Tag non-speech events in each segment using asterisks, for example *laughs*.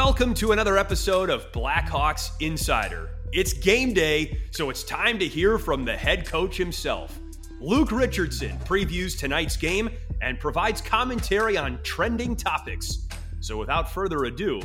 Welcome to another episode of Blackhawks Insider. It's game day, so it's time to hear from the head coach himself. Luke Richardson previews tonight's game and provides commentary on trending topics. So without further ado,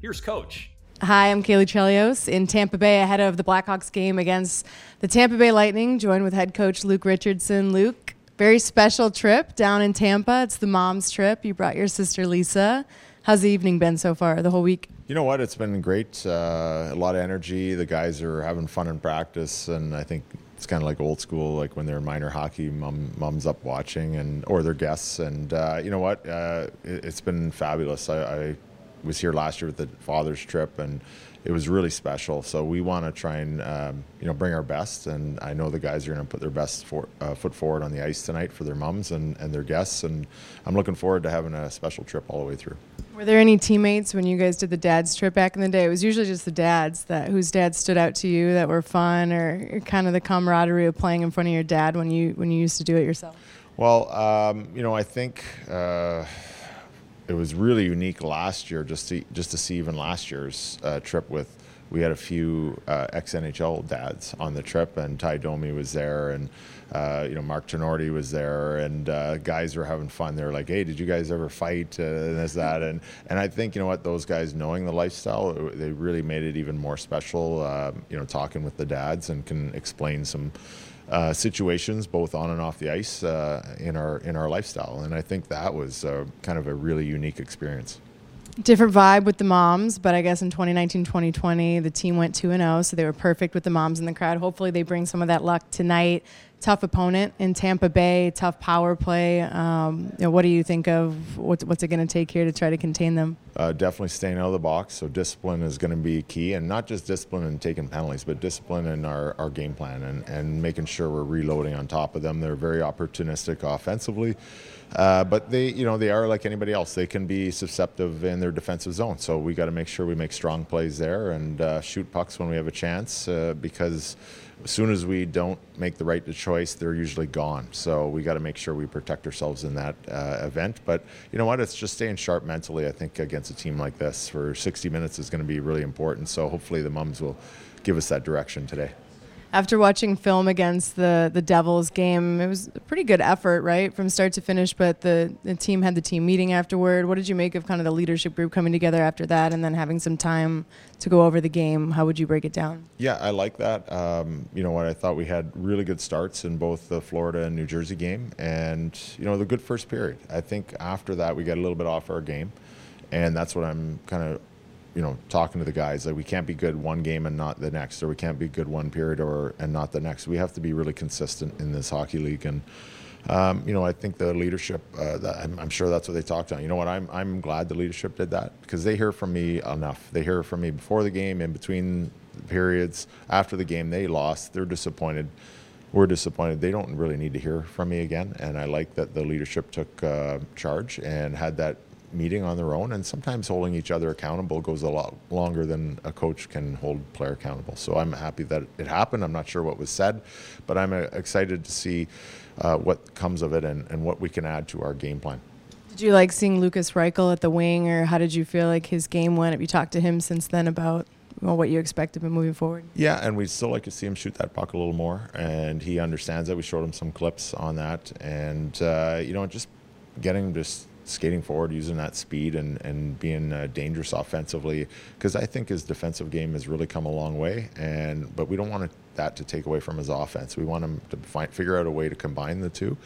here's Coach. Hi, I'm Caley Chelios in Tampa Bay ahead of the Blackhawks game against the Tampa Bay Lightning, joined with head coach Luke Richardson. Luke, very special trip down in Tampa. It's the mom's trip. You brought your sister Lisa. How's the evening been so far, the whole week? You know what? It's been great. Uh, a lot of energy. The guys are having fun in practice, and I think it's kind of like old school, like when they're in minor hockey, mom, mom's up watching, and or their guests. And uh, you know what? Uh, it, has been fabulous. I, I was here last year with the father's trip, and it was really special. So we want to try and um, you know bring our best, and I know the guys are going to put their best for, uh, foot forward on the ice tonight for their mums and, and their guests, and I'm looking forward to having a special trip all the way through. Were there any teammates when you guys did the dad's trip back in the day? It was usually just the dads that whose dads stood out to you that were fun, or kind of the camaraderie of playing in front of your dad when you when you used to do it yourself. Well, um, you know, I think. Uh, it was really unique last year just to just to see even last year's uh, trip with we had a few uh, ex NHL dads on the trip, and Ty Domi was there, and uh, you know Mark Tinordi was there, and uh, guys were having fun. They were like, "Hey, did you guys ever fight?" And this that, and and I think you know what those guys knowing the lifestyle, they really made it even more special. Um, you know, talking with the dads and can explain some uh, situations, both on and off the ice, uh, in our in our lifestyle. And I think that was uh, kind of a really unique experience. Different vibe with the moms, but I guess in 2019 2020, the team went 2 0, so they were perfect with the moms in the crowd. Hopefully, they bring some of that luck tonight tough opponent in Tampa Bay, tough power play. Um, you know, what do you think of what's, what's it going to take here to try to contain them? Uh, definitely staying out of the box. So discipline is going to be key, and not just discipline and taking penalties, but discipline in our, our game plan and, and making sure we're reloading on top of them. They're very opportunistic offensively. Uh, but they, you know, they are like anybody else. They can be susceptible in their defensive zone. So we got to make sure we make strong plays there and uh, shoot pucks when we have a chance uh, because as soon as we don't make the right choice, they're usually gone. So we got to make sure we protect ourselves in that uh, event. But you know what? It's just staying sharp mentally. I think against a team like this for 60 minutes is going to be really important. So hopefully the mums will give us that direction today after watching film against the the Devils game, it was a pretty good effort, right, from start to finish. But the, the team had the team meeting afterward. What did you make of kind of the leadership group coming together after that, and then having some time to go over the game? How would you break it down? Yeah, I like that. Um, you know what? I thought we had really good starts in both the Florida and New Jersey game, and you know the good first period. I think after that we got a little bit off our game, and that's what I'm kind of you know, talking to the guys like we can't be good one game and not the next, or we can't be good one period or and not the next. We have to be really consistent in this hockey league, and um, you know, I think the leadership. Uh, that, I'm, I'm, sure that's what they talked on. You know what? I'm I'm glad the leadership did that because they hear from me enough. They hear from me before the game, in between periods, after the game. They lost. They're disappointed. We're disappointed. They don't really need to hear from me again. And I like that the leadership took uh, charge and had that meeting on their own, and sometimes holding each other accountable goes a lot longer than a coach can hold player accountable. So I'm happy that it happened. I'm not sure what was said, but I'm uh, excited to see uh, what comes of it and, and what we can add to our game plan. Did you like seeing Lucas Reichel at the wing, or how did you feel like his game went? Have you talked to him since then about well, what you expect of him moving forward? Yeah, and we'd still like to see him shoot that puck a little more, and he understands that. We showed him some clips on that, and uh, you know, just getting just skating forward, using that speed and, and being uh, dangerous offensively. Because I think his defensive game has really come a long way, and but we don't want that to take away from his offense. We want him to find, figure out a way to combine the two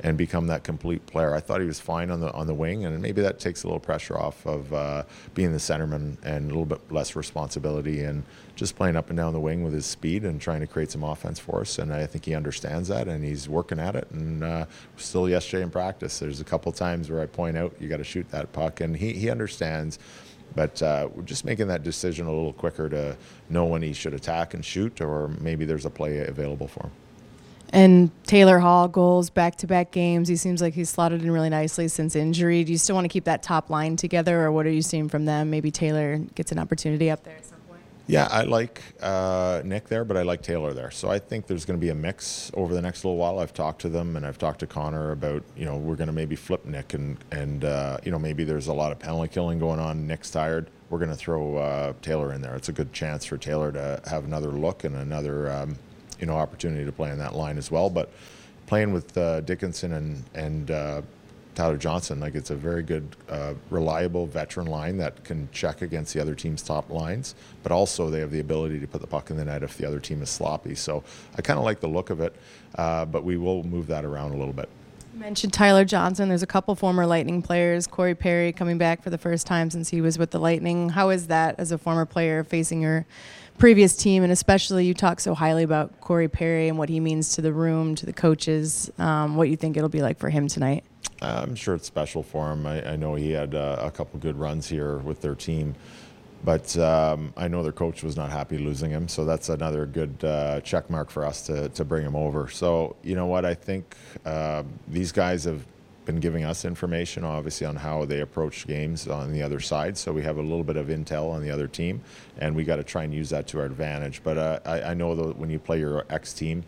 and become that complete player. I thought he was fine on the on the wing, and maybe that takes a little pressure off of uh, being the centerman and a little bit less responsibility and just playing up and down the wing with his speed and trying to create some offense for us. And I think he understands that, and he's working at it. And uh, still yesterday in practice, there's a couple times where I point out you got to shoot that puck, and he he understands. But uh, we're just making that decision a little quicker to know when he should attack and shoot, or maybe there's a play available for him. And Taylor Hall goals back to back games. He seems like he's slotted in really nicely since injury. Do you still want to keep that top line together, or what are you seeing from them? Maybe Taylor gets an opportunity up there at some point. Yeah, I like uh, Nick there, but I like Taylor there. So I think there's going to be a mix over the next little while. I've talked to them, and I've talked to Connor about you know we're going to maybe flip Nick, and and uh, you know maybe there's a lot of penalty killing going on. Nick's tired. We're going to throw uh, Taylor in there. It's a good chance for Taylor to have another look and another um, you know opportunity to play in that line as well. But playing with uh, Dickinson and and uh, Tyler Johnson. Like it's a very good, uh, reliable veteran line that can check against the other team's top lines, but also they have the ability to put the puck in the net if the other team is sloppy. So I kind of like the look of it, uh, but we will move that around a little bit. Mentioned Tyler Johnson. There's a couple former Lightning players. Corey Perry coming back for the first time since he was with the Lightning. How is that as a former player facing your previous team, and especially you talk so highly about Corey Perry and what he means to the room, to the coaches. Um, what you think it'll be like for him tonight? I'm sure it's special for him. I, I know he had uh, a couple good runs here with their team, but um, I know their coach was not happy losing him. So that's another good uh, check mark for us to, to bring him over. So you know what? I think uh, these guys have been giving us information, obviously, on how they approach games on the other side. So we have a little bit of intel on the other team, and we got to try and use that to our advantage. But uh, I, I know that when you play your ex team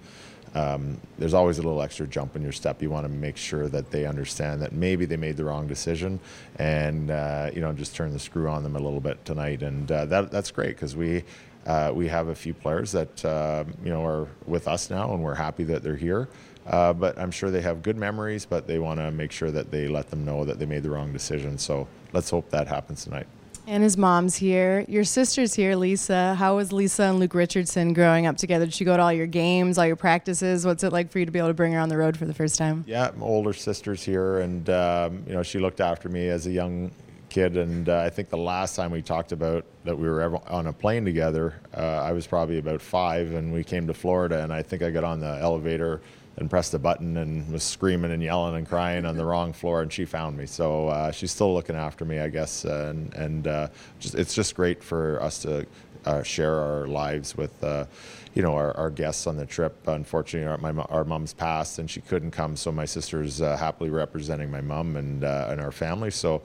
um, there's always a little extra jump in your step. You want to make sure that they understand that maybe they made the wrong decision, and uh, you know just turn the screw on them a little bit tonight. And uh, that that's great because we. Uh, we have a few players that uh, you know are with us now, and we're happy that they're here. Uh, but I'm sure they have good memories, but they want to make sure that they let them know that they made the wrong decision. So let's hope that happens tonight. And his mom's here. Your sister's here, Lisa. How was Lisa and Luke Richardson growing up together? Did she go to all your games, all your practices? What's it like for you to be able to bring her on the road for the first time? Yeah, my older sister's here, and um, you know she looked after me as a young kid. And uh, I think the last time we talked about that we were ever on a plane together, uh, I was probably about five, and we came to Florida, and I think I got on the elevator and pressed a button and was screaming and yelling and crying on the *laughs* wrong floor, and she found me. So uh, she's still looking after me, I guess, and and uh, just, it's just great for us to uh, share our lives with. Uh, you know our, our, guests on the trip. Unfortunately, our, my, our mom's passed and she couldn't come, so my sister's uh, happily representing my mom and and our family. So,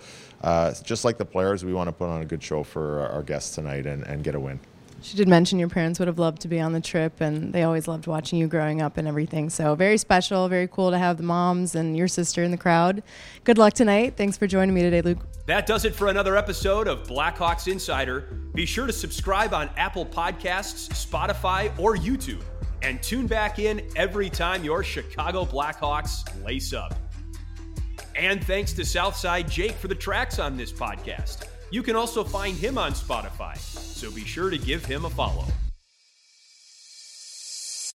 just like the players, we want to put on a good show for our guests tonight and, and get a win. She did mention your parents would have loved to be on the trip, and they always loved watching you growing up and everything. So, very special, very cool to have the moms and your sister in the crowd. Good luck tonight. Thanks for joining me today, Luke. That does it for another episode of Blackhawks Insider. Be sure to subscribe on Apple Podcasts, Spotify, or YouTube, and tune back in every time your Chicago Blackhawks lace up. And thanks to Southside Jake for the tracks on this podcast. You can also find him on Spotify, so be sure to give him a follow.